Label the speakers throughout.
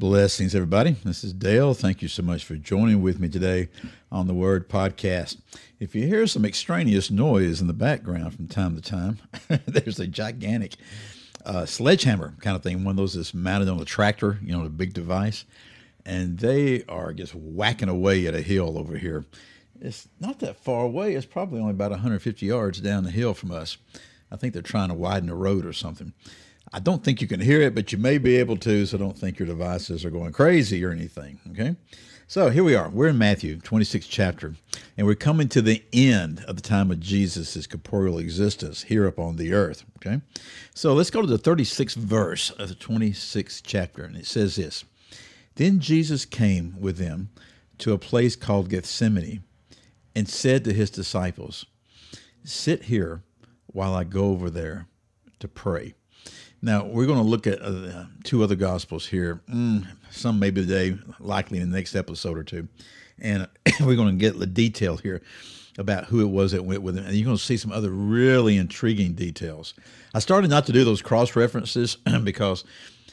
Speaker 1: Blessings, everybody. This is Dale. Thank you so much for joining with me today on the Word Podcast. If you hear some extraneous noise in the background from time to time, there's a gigantic uh, sledgehammer kind of thing, one of those that's mounted on a tractor, you know, a big device, and they are just whacking away at a hill over here. It's not that far away. It's probably only about 150 yards down the hill from us. I think they're trying to widen the road or something. I don't think you can hear it, but you may be able to, so don't think your devices are going crazy or anything. Okay? So here we are. We're in Matthew 26 chapter, and we're coming to the end of the time of Jesus' corporeal existence here upon the earth. Okay? So let's go to the 36th verse of the 26th chapter, and it says this Then Jesus came with them to a place called Gethsemane and said to his disciples, Sit here while I go over there to pray. Now, we're going to look at uh, two other gospels here. Mm, some maybe today, likely in the next episode or two. And we're going to get the detail here about who it was that went with him. And you're going to see some other really intriguing details. I started not to do those cross references because,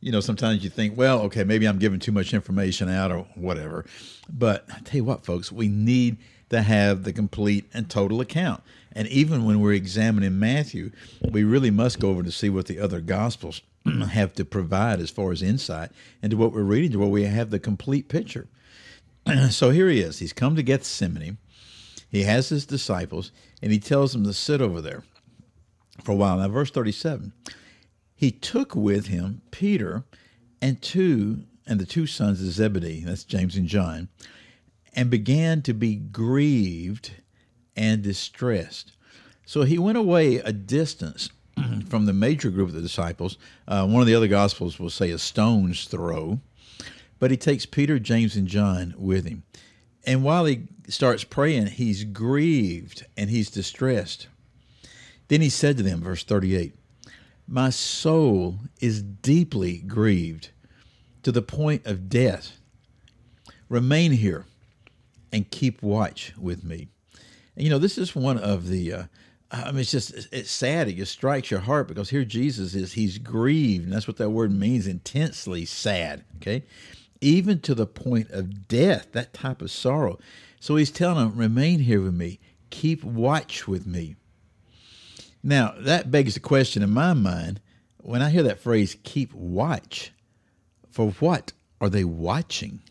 Speaker 1: you know, sometimes you think, well, okay, maybe I'm giving too much information out or whatever. But I tell you what, folks, we need to have the complete and total account. And even when we're examining Matthew, we really must go over to see what the other gospels have to provide as far as insight into what we're reading, to where we have the complete picture. so here he is. He's come to Gethsemane. He has his disciples, and he tells them to sit over there for a while. Now, verse 37 He took with him Peter and two and the two sons of Zebedee, that's James and John, and began to be grieved and distressed. So he went away a distance from the major group of the disciples. Uh, one of the other gospels will say a stone's throw, but he takes Peter, James, and John with him. And while he starts praying, he's grieved and he's distressed. Then he said to them, verse 38, My soul is deeply grieved to the point of death. Remain here and keep watch with me. And, you know, this is one of the. Uh, I mean, it's just it's sad. It just strikes your heart because here Jesus is. He's grieved, and that's what that word means. Intensely sad. Okay, even to the point of death. That type of sorrow. So he's telling them, "Remain here with me. Keep watch with me." Now that begs the question in my mind when I hear that phrase "keep watch." For what are they watching?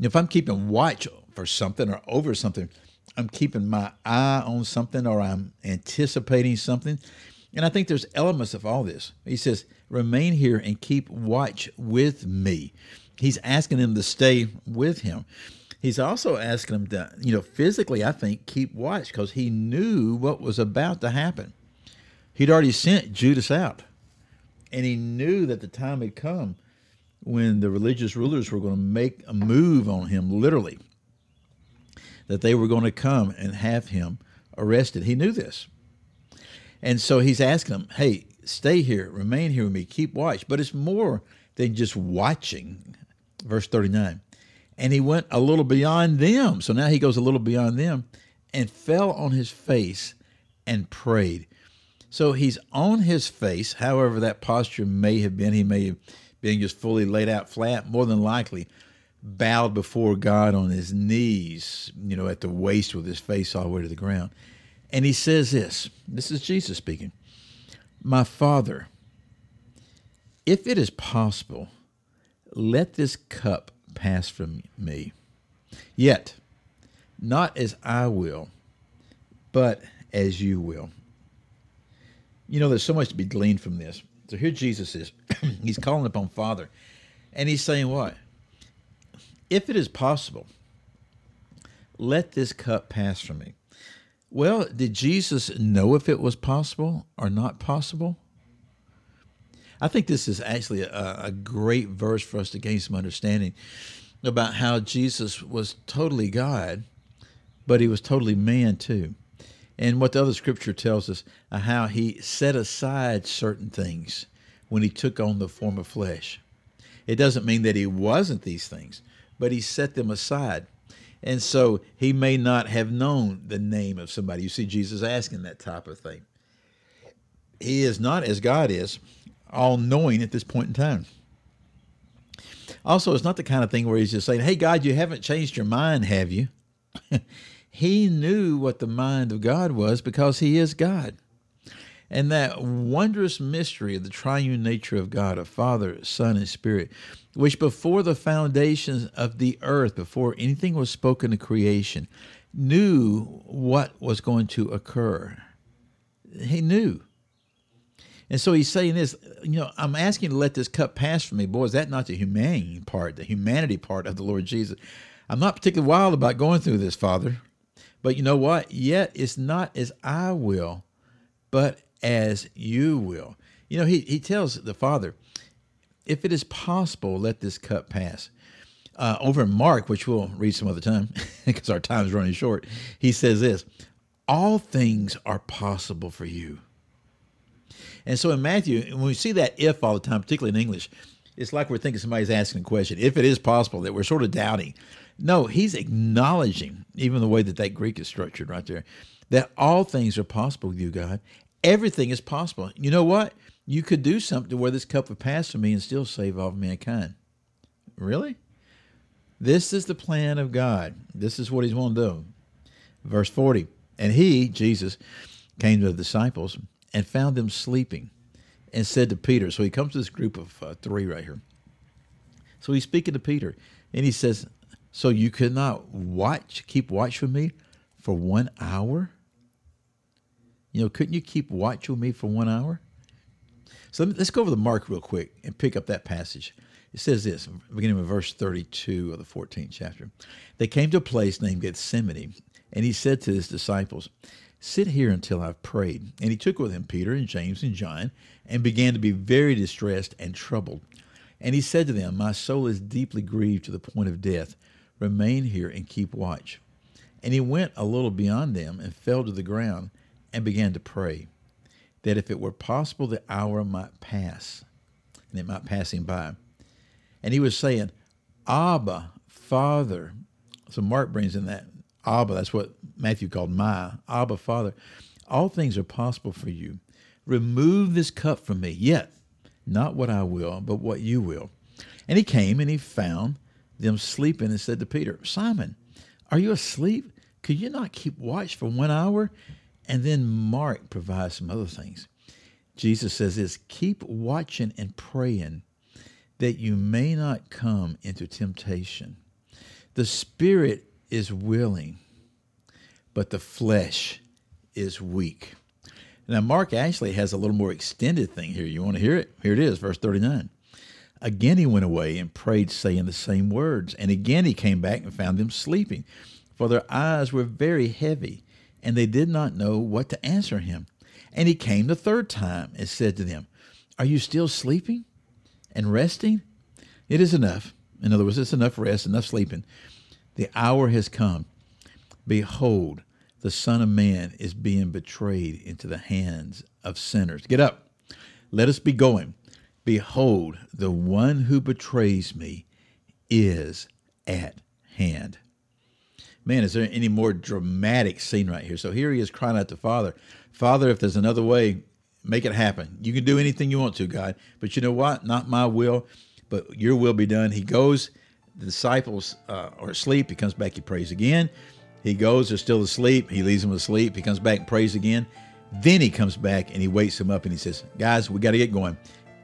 Speaker 1: If I'm keeping watch for something or over something, I'm keeping my eye on something or I'm anticipating something. And I think there's elements of all this. He says, remain here and keep watch with me. He's asking them to stay with him. He's also asking them to, you know, physically, I think, keep watch because he knew what was about to happen. He'd already sent Judas out, and he knew that the time had come when the religious rulers were going to make a move on him, literally, that they were going to come and have him arrested. He knew this. And so he's asking them, hey, stay here, remain here with me, keep watch. But it's more than just watching. Verse 39. And he went a little beyond them. So now he goes a little beyond them and fell on his face and prayed. So he's on his face, however that posture may have been. He may have being just fully laid out flat, more than likely bowed before God on his knees, you know, at the waist with his face all the way to the ground. And he says this this is Jesus speaking My Father, if it is possible, let this cup pass from me. Yet, not as I will, but as you will. You know, there's so much to be gleaned from this. So here Jesus is. he's calling upon Father. And he's saying what? If it is possible, let this cup pass from me. Well, did Jesus know if it was possible or not possible? I think this is actually a, a, great verse for us to gain some understanding about how Jesus was totally God, but he was totally man too. And what the other scripture tells us, uh, how he set aside certain things when he took on the form of flesh. It doesn't mean that he wasn't these things, but he set them aside. And so he may not have known the name of somebody. You see Jesus asking that type of thing. He is not, as God is, all knowing at this point in time. Also, it's not the kind of thing where he's just saying, Hey, God, you haven't changed your mind, have you? he knew what the mind of God was because he is God. And that wondrous mystery of the triune nature of God, of Father, Son, and Spirit, which before the foundations of the earth, before anything was spoken to creation, knew what was going to occur. He knew. And so he's saying this, you know, I'm asking to let this cup pass from me. Boy, is that not the humane part, the humanity part of the Lord Jesus? I'm not particularly wild about going through this, Father. But you know what? Yet it's not as I will, but as you will. You know, he, he tells the Father, if it is possible, let this cup pass. Uh, over in Mark, which we'll read some other time because our time is running short, he says this All things are possible for you. And so in Matthew, when we see that if all the time, particularly in English, it's like we're thinking somebody's asking a question. If it is possible that we're sort of doubting. No, he's acknowledging, even the way that that Greek is structured right there, that all things are possible with you, God. Everything is possible. You know what? You could do something where this cup would pass from me and still save all of mankind. Really? This is the plan of God. This is what he's wanting to do. Verse 40. And he, Jesus, came to the disciples and found them sleeping and said to Peter, so he comes to this group of uh, three right here. So he's speaking to Peter and he says, So you could not watch, keep watch with me for one hour? You know, couldn't you keep watch with me for one hour? So let's go over the Mark real quick and pick up that passage. It says this, beginning with verse 32 of the 14th chapter. They came to a place named Gethsemane, and he said to his disciples, Sit here until I've prayed. And he took with him Peter and James and John and began to be very distressed and troubled. And he said to them, My soul is deeply grieved to the point of death. Remain here and keep watch. And he went a little beyond them and fell to the ground and began to pray that if it were possible, the hour might pass and it might pass him by. And he was saying, Abba, Father. So Mark brings in that Abba, that's what Matthew called my Abba, Father. All things are possible for you. Remove this cup from me, yet not what I will, but what you will. And he came and he found them sleeping and said to Peter, Simon, are you asleep? Could you not keep watch for one hour? And then Mark provides some other things. Jesus says this keep watching and praying that you may not come into temptation. The spirit is willing, but the flesh is weak. Now, Mark actually has a little more extended thing here. You want to hear it? Here it is, verse 39. Again he went away and prayed, saying the same words. And again he came back and found them sleeping, for their eyes were very heavy, and they did not know what to answer him. And he came the third time and said to them, Are you still sleeping and resting? It is enough. In other words, it's enough rest, enough sleeping. The hour has come. Behold, the Son of Man is being betrayed into the hands of sinners. Get up. Let us be going. Behold, the one who betrays me is at hand. Man, is there any more dramatic scene right here? So here he is crying out to Father, Father, if there's another way, make it happen. You can do anything you want to, God. But you know what? Not my will, but your will be done. He goes, the disciples uh, are asleep. He comes back, he prays again. He goes, they're still asleep. He leaves them asleep. He comes back and prays again. Then he comes back and he wakes them up and he says, Guys, we got to get going.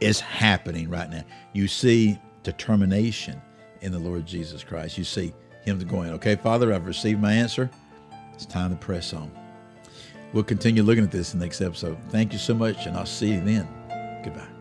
Speaker 1: It's happening right now. You see determination in the Lord Jesus Christ. You see him to go in. Okay, Father, I've received my answer. It's time to press on. We'll continue looking at this in the next episode. Thank you so much, and I'll see you then. Goodbye.